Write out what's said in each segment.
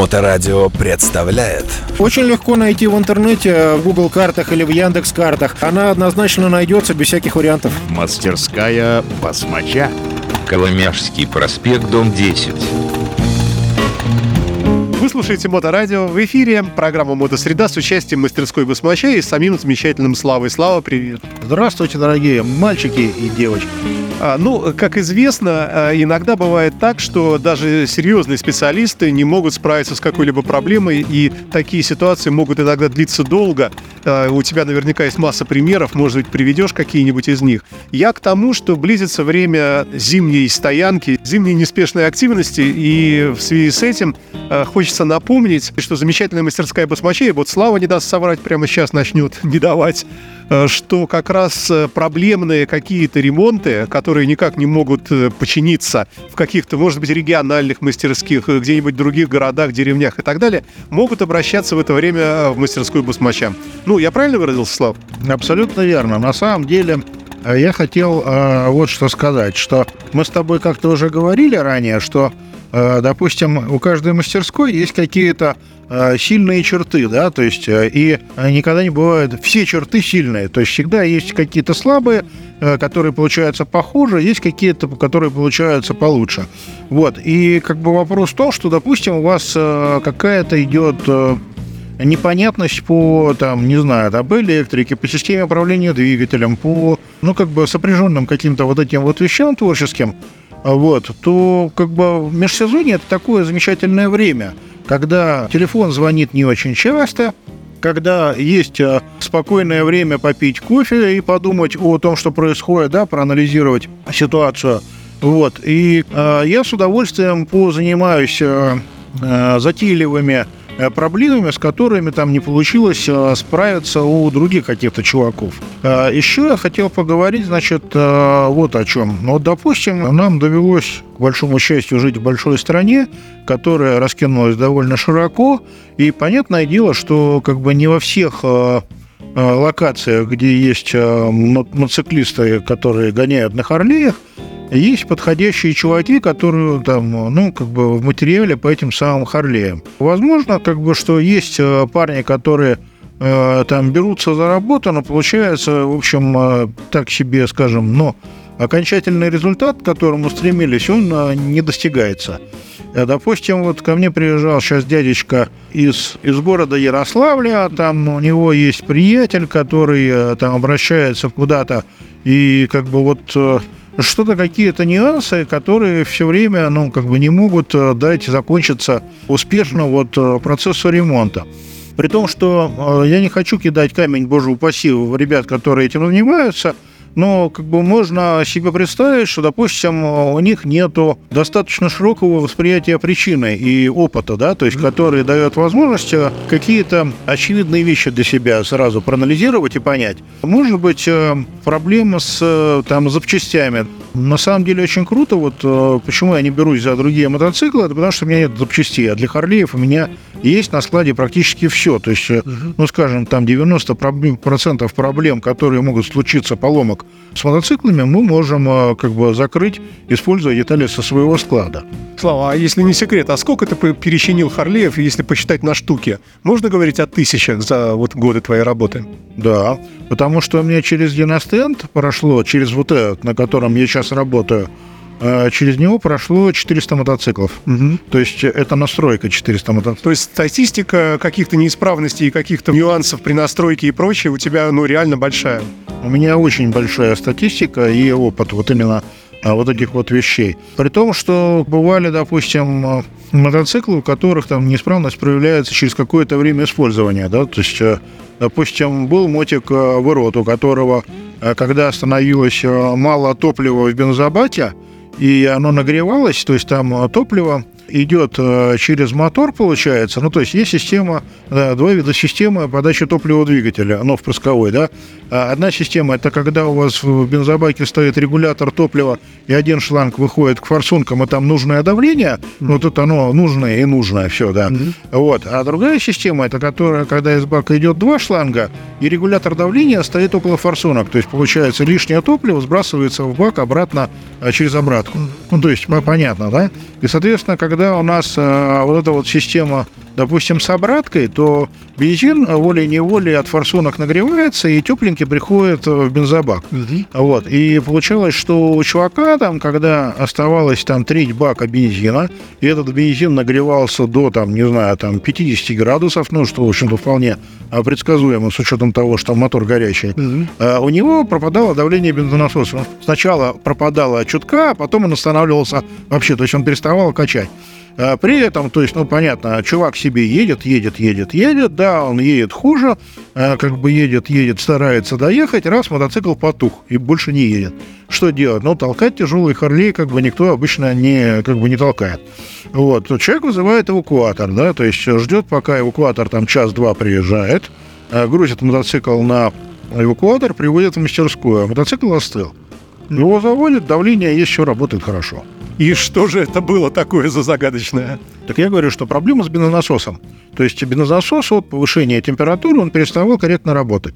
Моторадио представляет Очень легко найти в интернете, в Google картах или в Яндекс картах. Она однозначно найдется без всяких вариантов. Мастерская басмача. Коломяжский проспект, дом 10. Вы слушаете Моторадио. В эфире программа «Мотосреда» с участием мастерской басмача и самим замечательным Славой. Слава, привет. Здравствуйте, дорогие мальчики и девочки. А, ну, как известно, а, иногда бывает так, что даже серьезные специалисты не могут справиться с какой-либо проблемой, и такие ситуации могут иногда длиться долго. А, у тебя наверняка есть масса примеров, может быть, приведешь какие-нибудь из них. Я к тому, что близится время зимней стоянки, зимней неспешной активности, и в связи с этим хочется напомнить, что замечательная мастерская басмачей, вот Слава не даст соврать, прямо сейчас начнет не давать, что как раз проблемные какие-то ремонты, которые никак не могут э, починиться в каких-то, может быть, региональных мастерских, э, где-нибудь в других городах, деревнях и так далее, могут обращаться в это время в мастерскую басмача. Ну, я правильно выразился, Слав? Абсолютно верно. На самом деле, э, я хотел э, вот что сказать, что мы с тобой как-то уже говорили ранее, что, э, допустим, у каждой мастерской есть какие-то э, сильные черты, да, то есть э, и никогда не бывает все черты сильные, то есть всегда есть какие-то слабые, э, которые получаются похуже, есть какие-то, которые получаются получше. Вот, и как бы вопрос в том, что, допустим, у вас э, какая-то идет э, непонятность по, там, не знаю, об электрике, по системе управления двигателем, по, ну, как бы сопряженным каким-то вот этим вот вещам творческим, вот, то как бы в межсезонье это такое замечательное время, когда телефон звонит не очень часто, когда есть э, спокойное время попить кофе и подумать о том, что происходит, да, проанализировать ситуацию. Вот. И э, я с удовольствием позанимаюсь э, э, затейливыми проблемами, с которыми там не получилось э, справиться у других каких-то чуваков. Э, Еще я хотел поговорить, значит, вот о чем. Ну, вот, допустим, нам довелось, к большому счастью, жить в большой стране, которая раскинулась довольно широко, и понятное дело, что как бы не во всех локациях, где есть мотоциклисты, которые гоняют на Харлеях, есть подходящие чуваки, которые там, ну, как бы в материале по этим самым Харлеям. Возможно, как бы, что есть э, парни, которые э, там берутся за работу, но получается, в общем, э, так себе, скажем, но окончательный результат, к которому стремились, он не достигается. Допустим, вот ко мне приезжал сейчас дядечка из, из города Ярославля, там у него есть приятель, который там обращается куда-то, и как бы вот что-то, какие-то нюансы, которые все время, ну, как бы не могут э, дать закончиться успешно вот э, процессу ремонта. При том, что э, я не хочу кидать камень, боже упаси, в ребят, которые этим занимаются – но как бы можно себе представить, что, допустим, у них нету достаточно широкого восприятия причины и опыта, да, то есть который дает возможность э, какие-то очевидные вещи для себя сразу проанализировать и понять. Может быть, э, проблема с э, там запчастями. На самом деле очень круто, вот почему я не берусь за другие мотоциклы, это потому что у меня нет запчастей, а для Харлеев у меня есть на складе практически все. То есть, ну, скажем, там 90% проблем, которые могут случиться, поломок с мотоциклами мы можем э, как бы закрыть, используя детали со своего склада. Слава, а если не секрет, а сколько ты перечинил Харлеев, если посчитать на штуки? Можно говорить о тысячах за вот годы твоей работы? Да, потому что у меня через Династенд прошло, через вот этот, на котором я сейчас работаю, э, через него прошло 400 мотоциклов. Угу. То есть это настройка 400 мотоциклов. То есть статистика каких-то неисправностей и каких-то нюансов при настройке и прочее у тебя ну реально большая. У меня очень большая статистика и опыт вот именно а, вот этих вот вещей. При том, что бывали, допустим, мотоциклы, у которых там неисправность проявляется через какое-то время использования, да, то есть, э, допустим, был мотик э, в рот, у которого, э, когда становилось мало топлива в бензобате, и оно нагревалось, то есть там топливо идет э, через мотор, получается. Ну, то есть есть система, два вида системы подачи топлива двигателя, оно впрысковой, да. А одна система – это когда у вас в бензобаке стоит регулятор топлива, и один шланг выходит к форсункам, и там нужное давление, mm-hmm. ну, тут оно нужное и нужное, все, да. Mm-hmm. Вот. А другая система – это которая, когда из бака идет два шланга, и регулятор давления стоит около форсунок. То есть, получается, лишнее топливо сбрасывается в бак обратно э, через обратку. Mm-hmm. Ну, то есть, понятно, да? И, соответственно, когда когда у нас э, вот эта вот система, допустим, с обраткой, то бензин волей-неволей от форсунок нагревается, и тепленький приходит в бензобак. Вот. И получалось, что у чувака там, когда оставалось там треть бака бензина, и этот бензин нагревался до, там, не знаю, там 50 градусов, ну, что, в общем-то, вполне а, предсказуемо с учетом того, что мотор горячий, а, у него пропадало давление бензонасоса. Сначала пропадало чутка, а потом он останавливался вообще, то есть он переставал качать. А При этом, то есть, ну, понятно, чувак себе едет, едет, едет, едет, да, он едет хуже, а, как бы едет, едет, старается доехать, раз мотоцикл потух и больше не едет. Что делать? Ну, толкать тяжелый Харлей как бы никто обычно не, как бы не толкает. Вот. Человек вызывает эвакуатор, да, то есть ждет, пока эвакуатор там час-два приезжает, а, грузит мотоцикл на эвакуатор, приводит в мастерскую, а мотоцикл остыл. Его заводят, давление все работает хорошо. И что же это было такое за загадочное? Так я говорю, что проблема с бензонасосом. То есть бензонасос от повышения температуры, он переставал корректно работать.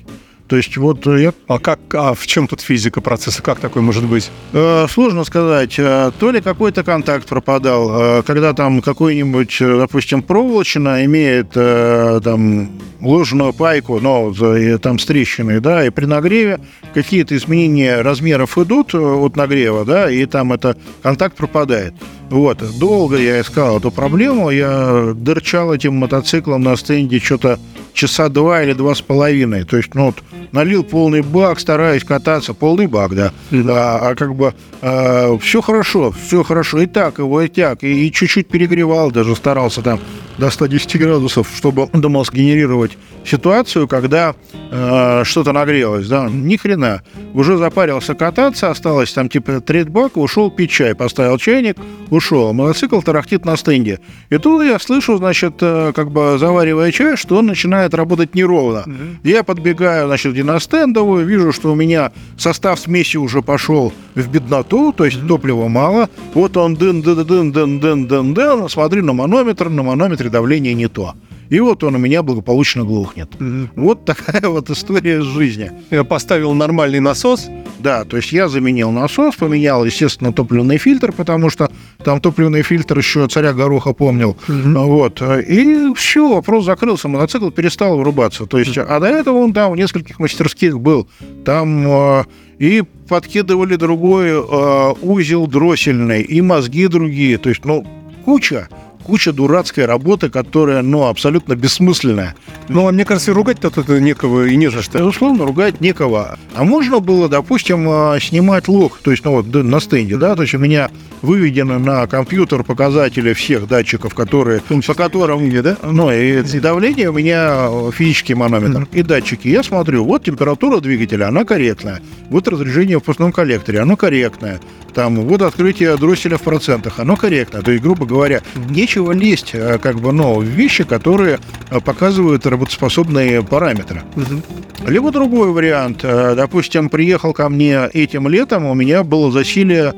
То есть вот я... А как, а в чем тут физика процесса? Как такое может быть? Э, сложно сказать. Э, то ли какой-то контакт пропадал, э, когда там какой-нибудь, э, допустим, проволочина имеет э, там ложную пайку, но там с трещиной, да, и при нагреве какие-то изменения размеров идут э, от нагрева, да, и там это контакт пропадает. Вот, долго я искал эту проблему, я дырчал этим мотоциклом на стенде что-то часа два или два с половиной. То есть, ну, вот, налил полный бак, стараюсь кататься, полный бак, да. А, а как бы а, все хорошо, все хорошо, и так его, и так, и, и чуть-чуть перегревал, даже старался там до 110 градусов, чтобы, думал, сгенерировать ситуацию, когда э, что-то нагрелось, да, ни хрена. Уже запарился кататься, осталось там типа треть бака, ушел пить чай, поставил чайник, ушел. Мотоцикл тарахтит на стенде. И тут я слышу, значит, э, как бы заваривая чай, что он начинает работать неровно. Mm-hmm. Я подбегаю, значит, на стендовую, вижу, что у меня состав смеси уже пошел в бедноту, то есть mm-hmm. топлива мало. Вот он дын дын дын дын дын дын дын смотрю на манометр, на манометре давление не то. И вот он у меня благополучно глухнет. Mm-hmm. Вот такая вот история жизни. Я поставил нормальный насос. Да, то есть я заменил насос, поменял, естественно, топливный фильтр, потому что там топливный фильтр еще царя Гороха помнил. Mm-hmm. Вот. И все, вопрос закрылся, мотоцикл перестал вырубаться. То есть, mm-hmm. а до этого он там в нескольких мастерских был. Там э, и подкидывали другой э, узел дроссельный, и мозги другие. То есть, ну, куча куча дурацкой работы, которая, ну, абсолютно бессмысленная. Ну, а мне кажется, ругать-то тут некого и не за что. Безусловно, ругать некого. А можно было, допустим, а, снимать лог, то есть, ну, вот на стенде, да, то есть у меня выведены на компьютер показатели всех датчиков, которые, по которым, да? ну, и давление у меня физический манометр, mm-hmm. и датчики. Я смотрю, вот температура двигателя, она корректная. Вот разрежение в пустом коллекторе, оно корректное. Там, вот открытие дросселя в процентах, оно корректное. То есть, грубо говоря, нечего лезть, а, как бы, ну, в вещи, которые а, показывают работоспособные параметры. Угу. Либо другой вариант. А, допустим, приехал ко мне этим летом, у меня было засилие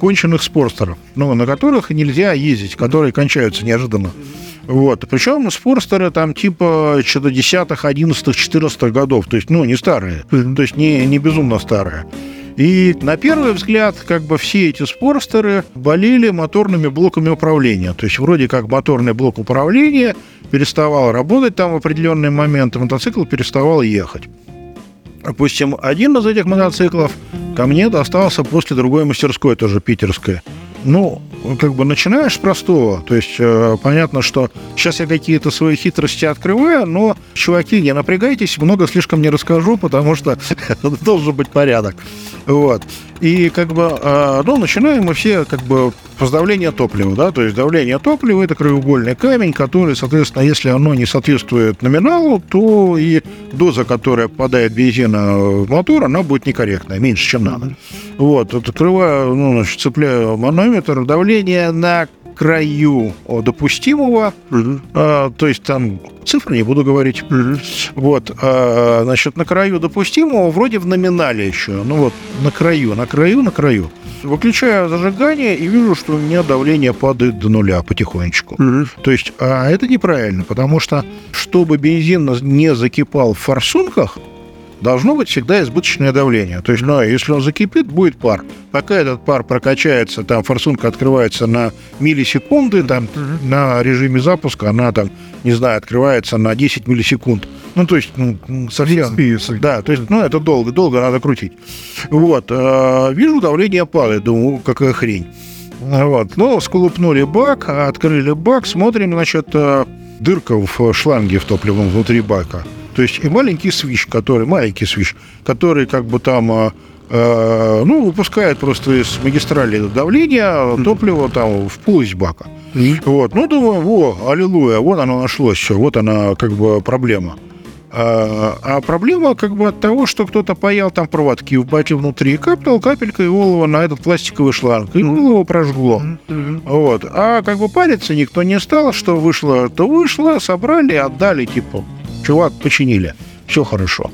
конченых спорстеров, ну, на которых нельзя ездить, которые кончаются неожиданно. Вот. Причем спорстеры там типа что-то 10-х, 11-х, 14 годов. То есть, ну, не старые. То есть, не, не безумно старые. И на первый взгляд, как бы все эти спорстеры болели моторными блоками управления. То есть вроде как моторный блок управления переставал работать там в определенный момент, и мотоцикл переставал ехать. Допустим, один из этих мотоциклов ко мне достался после другой мастерской, тоже питерской. Ну, как бы начинаешь с простого. То есть э, понятно, что сейчас я какие-то свои хитрости открываю, но, чуваки, не напрягайтесь, много слишком не расскажу, потому что должен быть порядок. Вот. И как бы, э, ну, начинаем мы все как бы с давления топлива, да, то есть давление топлива – это краеугольный камень, который, соответственно, если оно не соответствует номиналу, то и доза, которая попадает бензина в мотор, она будет некорректная, меньше, чем надо. Вот, открываю, ну, значит, цепляю манометр, давление на краю допустимого, угу. а, то есть там цифры не буду говорить. Угу. Вот, а, значит, на краю допустимого, вроде в номинале еще, ну вот, на краю, на краю, на краю. Выключаю зажигание и вижу, что у меня давление падает до нуля потихонечку. Угу. То есть, а это неправильно, потому что, чтобы бензин не закипал в форсунках, должно быть всегда избыточное давление. То есть, ну, если он закипит, будет пар. Пока этот пар прокачается, там форсунка открывается на миллисекунды, там на режиме запуска она там, не знаю, открывается на 10 миллисекунд. Ну, то есть, ну, совсем... Да, то есть, ну, это долго, долго надо крутить. Вот. э, Вижу, давление падает. Думаю, какая хрень. Вот. Ну, сколупнули бак, открыли бак, смотрим, значит, э, дырка в шланге в топливном внутри бака. То есть и маленький свищ, который, маленький свищ, который как бы там, э, э, ну, выпускает просто из магистрали давление, топливо там в полость бака. Вот, ну, думаю, во, аллилуйя, вот оно нашлось все, вот она как бы проблема. А, а проблема как бы от того, что кто-то паял там проводки в баке внутри и капнул капелькой олова на этот пластиковый шланг, и его прожгло. Вот. А как бы париться никто не стал, что вышло, то вышло, собрали, отдали, типа, чувак, починили, все хорошо.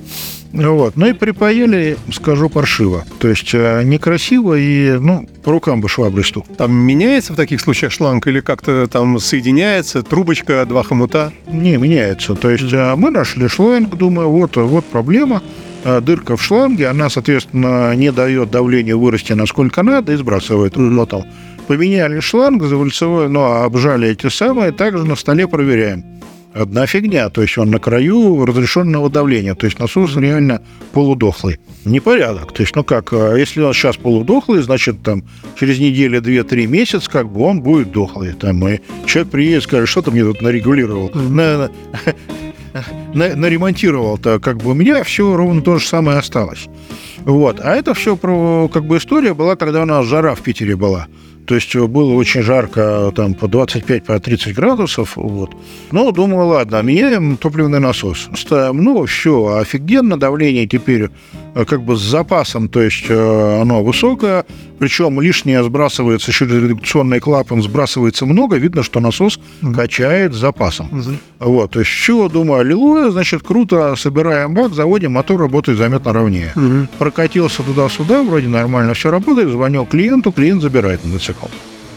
Вот. Ну и припаяли, скажу, паршиво. То есть э, некрасиво и, ну, по рукам бы шваброй стук. Там меняется в таких случаях шланг или как-то там соединяется, трубочка, два хомута? Не, меняется. То есть э, мы нашли шланг, думаю, вот, вот проблема. Э, Дырка в шланге, она, соответственно, не дает давлению вырасти насколько надо и сбрасывает лотом. Поменяли шланг, завальцевой, но обжали эти самые, также на столе проверяем. Одна фигня, то есть он на краю разрешенного давления, то есть насос реально полудохлый. Непорядок. То есть, ну как, э, если он сейчас полудохлый, значит, там, через неделю, две, три месяца, как бы он будет дохлый. Там, и человек приедет и скажет, что ты мне тут нарегулировал, на, на- наремонтировал-то, как бы у меня все ровно то же самое осталось. Вот. А это все про, как бы история была, когда у нас жара в Питере была. То есть э, было очень жарко, там по 25, по 30 градусов. Вот. Ну, думаю, ладно, меняем топливный насос. Ставим, ну, все, офигенно, давление теперь как бы с запасом, то есть э, оно высокое, причем лишнее сбрасывается через редукционный клапан, сбрасывается много, видно, что насос качает с запасом. Вот, то есть чего, думаю, аллилуйя, значит, круто, собираем бак, заводим, мотор работает заметно ровнее. Прокатился туда-сюда, вроде нормально все работает, звонил клиенту, клиент забирает мотоцикл.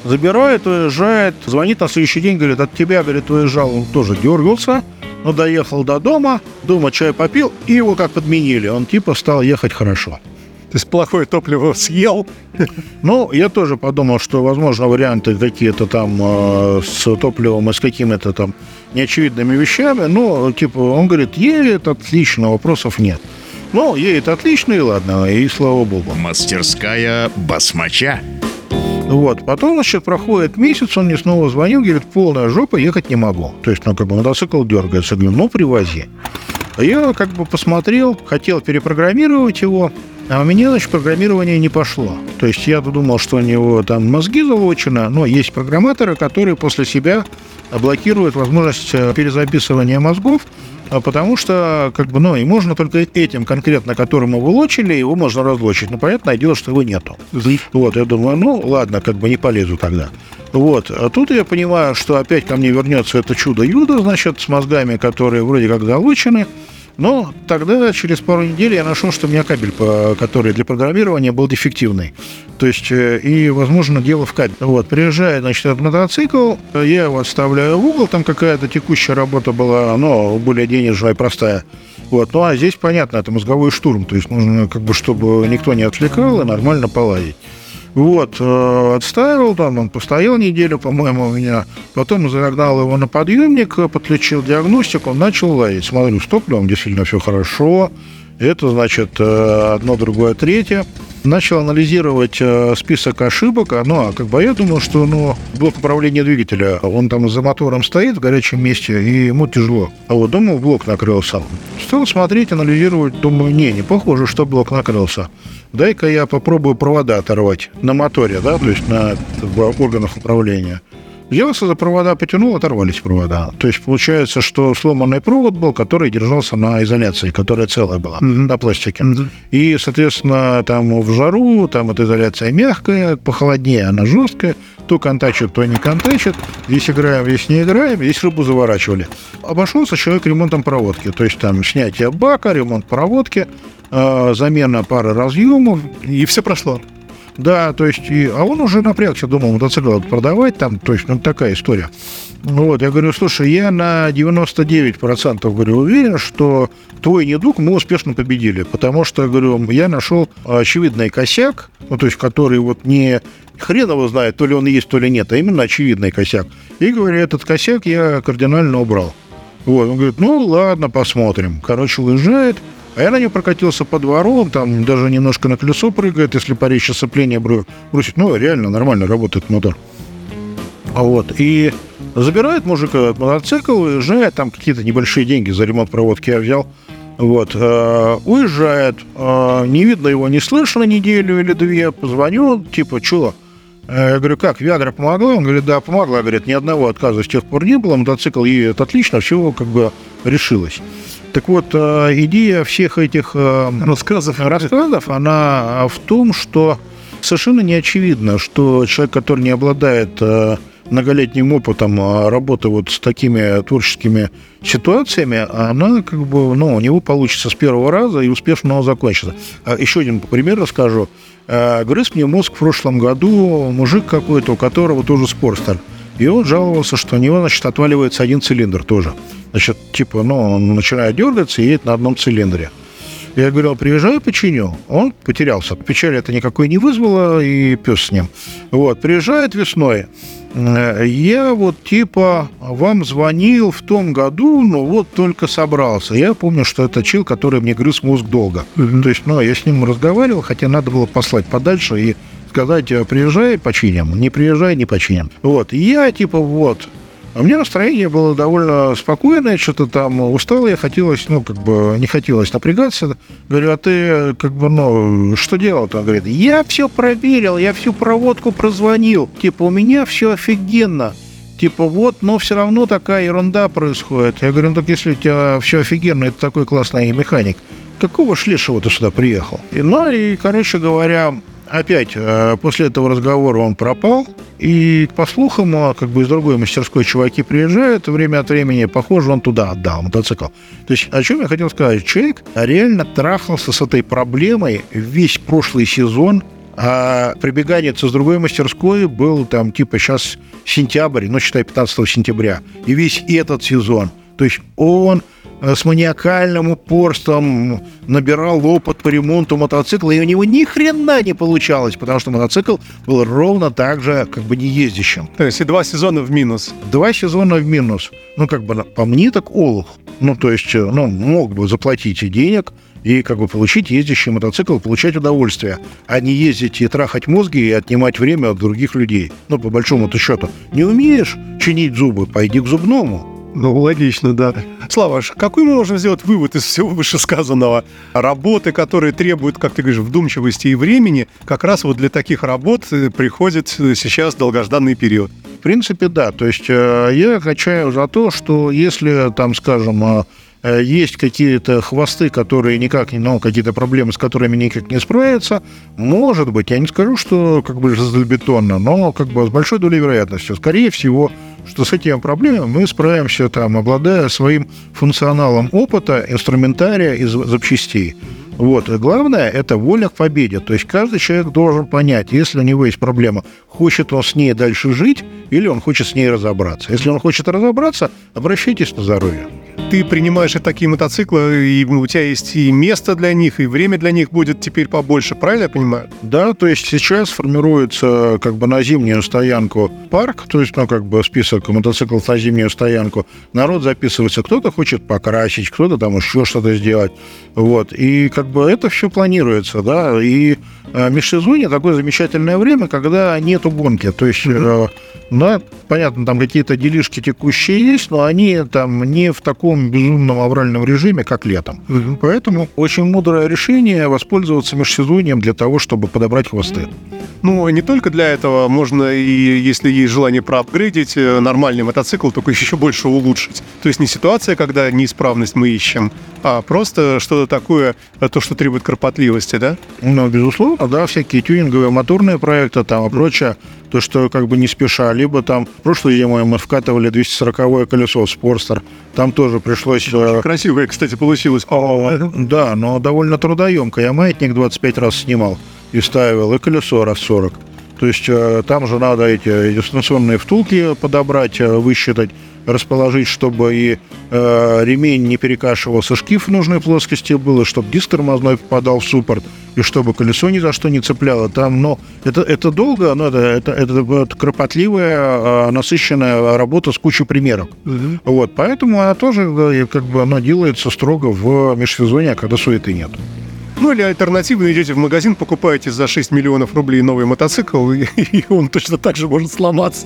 Забирает, уезжает, звонит на следующий день, говорит, от тебя, говорит, уезжал, он тоже дергался, но доехал до дома, дома чай попил, и его как подменили, он типа стал ехать хорошо. То есть плохое топливо съел, Ну, я тоже подумал, что, возможно, варианты какие-то там э, с топливом и с какими-то там неочевидными вещами. Но, типа, он говорит, едет отлично, вопросов нет. Ну, едет отлично, и ладно, и слава богу. Мастерская басмача. Вот, потом, значит, проходит месяц, он мне снова звонил, говорит, полная жопа, ехать не могу. То есть, ну, как бы мотоцикл дергается. Я говорю, ну, привози. А Я как бы посмотрел, хотел перепрограммировать его, а у меня, значит, программирование не пошло. То есть я думал, что у него там мозги залочены, но есть программаторы, которые после себя блокируют возможность э, перезаписывания мозгов, потому что, как бы, ну, и можно только этим конкретно, которым его лочили, его можно разлочить. Но понятное дело, что его нету. Вот, я думаю, ну, ладно, как бы не полезу тогда. Вот, а тут я понимаю, что опять ко мне вернется это чудо-юдо, значит, с мозгами, которые вроде как залочены. Но тогда, через пару недель, я нашел, что у меня кабель, который для программирования был дефективный. То есть, э, и, возможно, дело в кабеле. Вот, приезжает, значит, этот мотоцикл, я его отставляю в угол, там какая-то текущая работа была, но более денежная и простая. Вот, ну а здесь, понятно, это мозговой штурм, то есть нужно, как бы, чтобы никто не отвлекал и нормально поладить. Вот, э, отставил, там он постоял неделю, по-моему, у меня. Потом загнал его на подъемник, э, подключил диагностику, начал ловить. Смотрю, с топливом действительно все хорошо. Это, значит, э, одно, другое, третье. Начал анализировать э, список ошибок. А, Ну, а как бы я думал, что ну, блок управления двигателя, он там за мотором стоит в горячем месте, и ему тяжело. А вот думал, блок накрылся. Стал смотреть, анализировать, думаю, не, не похоже, что блок накрылся. Дай-ка я попробую провода оторвать на моторе, да, то есть на в органах управления. Взялся за провода, потянул, оторвались провода. То есть получается, что сломанный провод был, который держался на изоляции, которая целая была, на пластике. И, соответственно, там в жару, там эта изоляция мягкая, похолоднее она жесткая, то контачит, то не контачит. Здесь играем, здесь не играем, здесь рыбу заворачивали. Обошелся человек ремонтом проводки, то есть там снятие бака, ремонт проводки, э, замена пары разъемов, и все прошло. Да, то есть, и, а он уже напрягся, думал, мотоцикл продавать там, то есть, ну, такая история. Вот, я говорю, слушай, я на 99% говорю, уверен, что твой недуг мы успешно победили, потому что, говорю, я нашел очевидный косяк, ну, то есть, который вот не хрен его знает, то ли он есть, то ли нет, а именно очевидный косяк. И, говорю, этот косяк я кардинально убрал. Вот, он говорит, ну, ладно, посмотрим. Короче, уезжает, а я на нее прокатился по двору, там даже немножко на колесо прыгает, если поречь сцепление бросить. Ну, реально нормально работает мотор. А вот, и забирает мужика мотоцикл, уезжает, там какие-то небольшие деньги за ремонт проводки я взял. Вот, э, уезжает, э, не видно его, не слышно неделю или две, позвоню, типа, чего? Э, я говорю, как, Виагра помогла? Он говорит, да, помогла. Говорит, ни одного отказа с тех пор не было, мотоцикл едет отлично, все как бы решилось. Так вот, э, идея всех этих э, рассказов, рассказов, она в том, что совершенно не очевидно, что человек, который не обладает многолетним опытом работы вот с такими творческими ситуациями, она как бы, ну, у него получится с первого раза и успешно закончится. А еще один пример расскажу. Грыз мне мозг в прошлом году мужик какой-то, у которого тоже спорстер. И он жаловался, что у него, значит, отваливается один цилиндр тоже. Значит, типа, ну, он начинает дергаться и едет на одном цилиндре. Я говорил, приезжаю, починю. Он потерялся. Печали это никакой не вызвало, и пес с ним. Вот, приезжает весной. Э, я вот типа вам звонил в том году, но вот только собрался. Я помню, что это чил, который мне грыз мозг долго. Mm-hmm. То есть, ну, я с ним разговаривал, хотя надо было послать подальше и сказать, «Э, приезжай, починим, не приезжай, не починим. Вот, я типа вот, а мне настроение было довольно спокойное, что-то там устал, я хотелось, ну, как бы не хотелось напрягаться. Говорю, а ты, как бы, ну, что делал-то? Он говорит, я все проверил, я всю проводку прозвонил. Типа, у меня все офигенно. Типа, вот, но все равно такая ерунда происходит. Я говорю, ну, так если у тебя все офигенно, это такой классный механик, какого шлешего ты сюда приехал? И, ну, и, короче говоря, опять э, после этого разговора он пропал. И по слухам, а, как бы из другой мастерской чуваки приезжают время от времени, похоже, он туда отдал мотоцикл. То есть, о чем я хотел сказать? Человек реально трахался с этой проблемой весь прошлый сезон, а прибегание с другой мастерской был там типа сейчас сентябрь, ну считай 15 сентября, и весь этот сезон. То есть он с маниакальным упорством набирал опыт по ремонту мотоцикла, и у него ни хрена не получалось, потому что мотоцикл был ровно так же, как бы не ездящим. То есть и два сезона в минус. Два сезона в минус. Ну, как бы, по мне так олух. Ну, то есть, э, ну, мог бы заплатить и денег, и как бы получить ездящий мотоцикл, получать удовольствие, а не ездить и трахать мозги и отнимать время от других людей. Ну, по большому-то счету. Не умеешь чинить зубы, пойди к зубному. Ну, логично, да. Слава, какой мы можем сделать вывод из всего вышесказанного? Работы, которые требуют, как ты говоришь, вдумчивости и времени, как раз вот для таких работ э, приходит э, сейчас долгожданный период. В принципе, да. То есть э, я качаю за то, что если, там, скажем, есть какие-то хвосты, которые никак не, ну, какие-то проблемы, с которыми никак не справятся, может быть, я не скажу, что как бы железобетонно, но как бы с большой долей вероятности, скорее всего, что с этими проблемами мы справимся там, обладая своим функционалом опыта, инструментария и запчастей. Вот. И главное – это воля к победе. То есть каждый человек должен понять, если у него есть проблема, хочет он с ней дальше жить или он хочет с ней разобраться. Если он хочет разобраться, обращайтесь на здоровье ты принимаешь и такие мотоциклы, и у тебя есть и место для них, и время для них будет теперь побольше, правильно я понимаю? Да, то есть сейчас формируется как бы на зимнюю стоянку парк, то есть, ну, как бы список мотоциклов на зимнюю стоянку. Народ записывается, кто-то хочет покрасить, кто-то там еще что-то сделать. Вот. И как бы это все планируется, да, и э, межсезонье такое замечательное время, когда нету гонки. То есть, э, да, понятно, там какие-то делишки текущие есть, но они там не в таком таком безумном авральном режиме, как летом. Угу. Поэтому очень мудрое решение воспользоваться межсезоньем для того, чтобы подобрать хвосты. Ну, не только для этого, можно и, если есть желание проапгрейдить э, нормальный мотоцикл, только еще больше улучшить. То есть не ситуация, когда неисправность мы ищем, а просто что-то такое, э, то, что требует кропотливости, да? Ну, безусловно, да, всякие тюнинговые моторные проекты там и прочее, то, что как бы не спеша, либо там прошлой зимой мы вкатывали 240-е колесо в Спорстер, там тоже пришлось... Очень красивое, кстати, получилось. О, да, но довольно трудоемко. Я маятник 25 раз снимал и ставил, и колесо раз 40. То есть э, там же надо эти дистанционные втулки подобрать, э, высчитать, расположить, чтобы и э, ремень не перекашивался, шкив в нужной плоскости было, чтобы диск тормозной попадал в суппорт, и чтобы колесо ни за что не цепляло. Там, но это, это долго, но это, это, это, это кропотливая, э, насыщенная работа с кучей примеров. Вот, поэтому она тоже, как бы, она делается строго в межсезонье, когда суеты нет. Ну или альтернативно идете в магазин, покупаете за 6 миллионов рублей новый мотоцикл, и, и он точно так же может сломаться.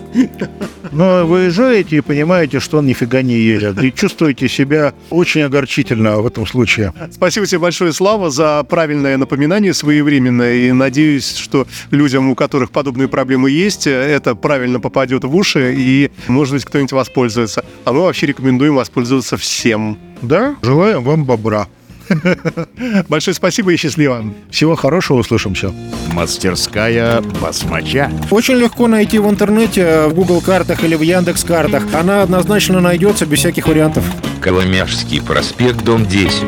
Но выезжаете и понимаете, что он нифига не едет. И чувствуете себя очень огорчительно в этом случае. Спасибо тебе большое, Слава, за правильное напоминание своевременное. И надеюсь, что людям, у которых подобные проблемы есть, это правильно попадет в уши, и, может быть, кто-нибудь воспользуется. А мы вообще рекомендуем воспользоваться всем. Да, желаем вам бобра. Большое спасибо и счастливо. Всего хорошего, услышимся. Мастерская басмача. Очень легко найти в интернете, в Google картах или в Яндекс картах. Она однозначно найдется без всяких вариантов. Коломяжский проспект, дом 10.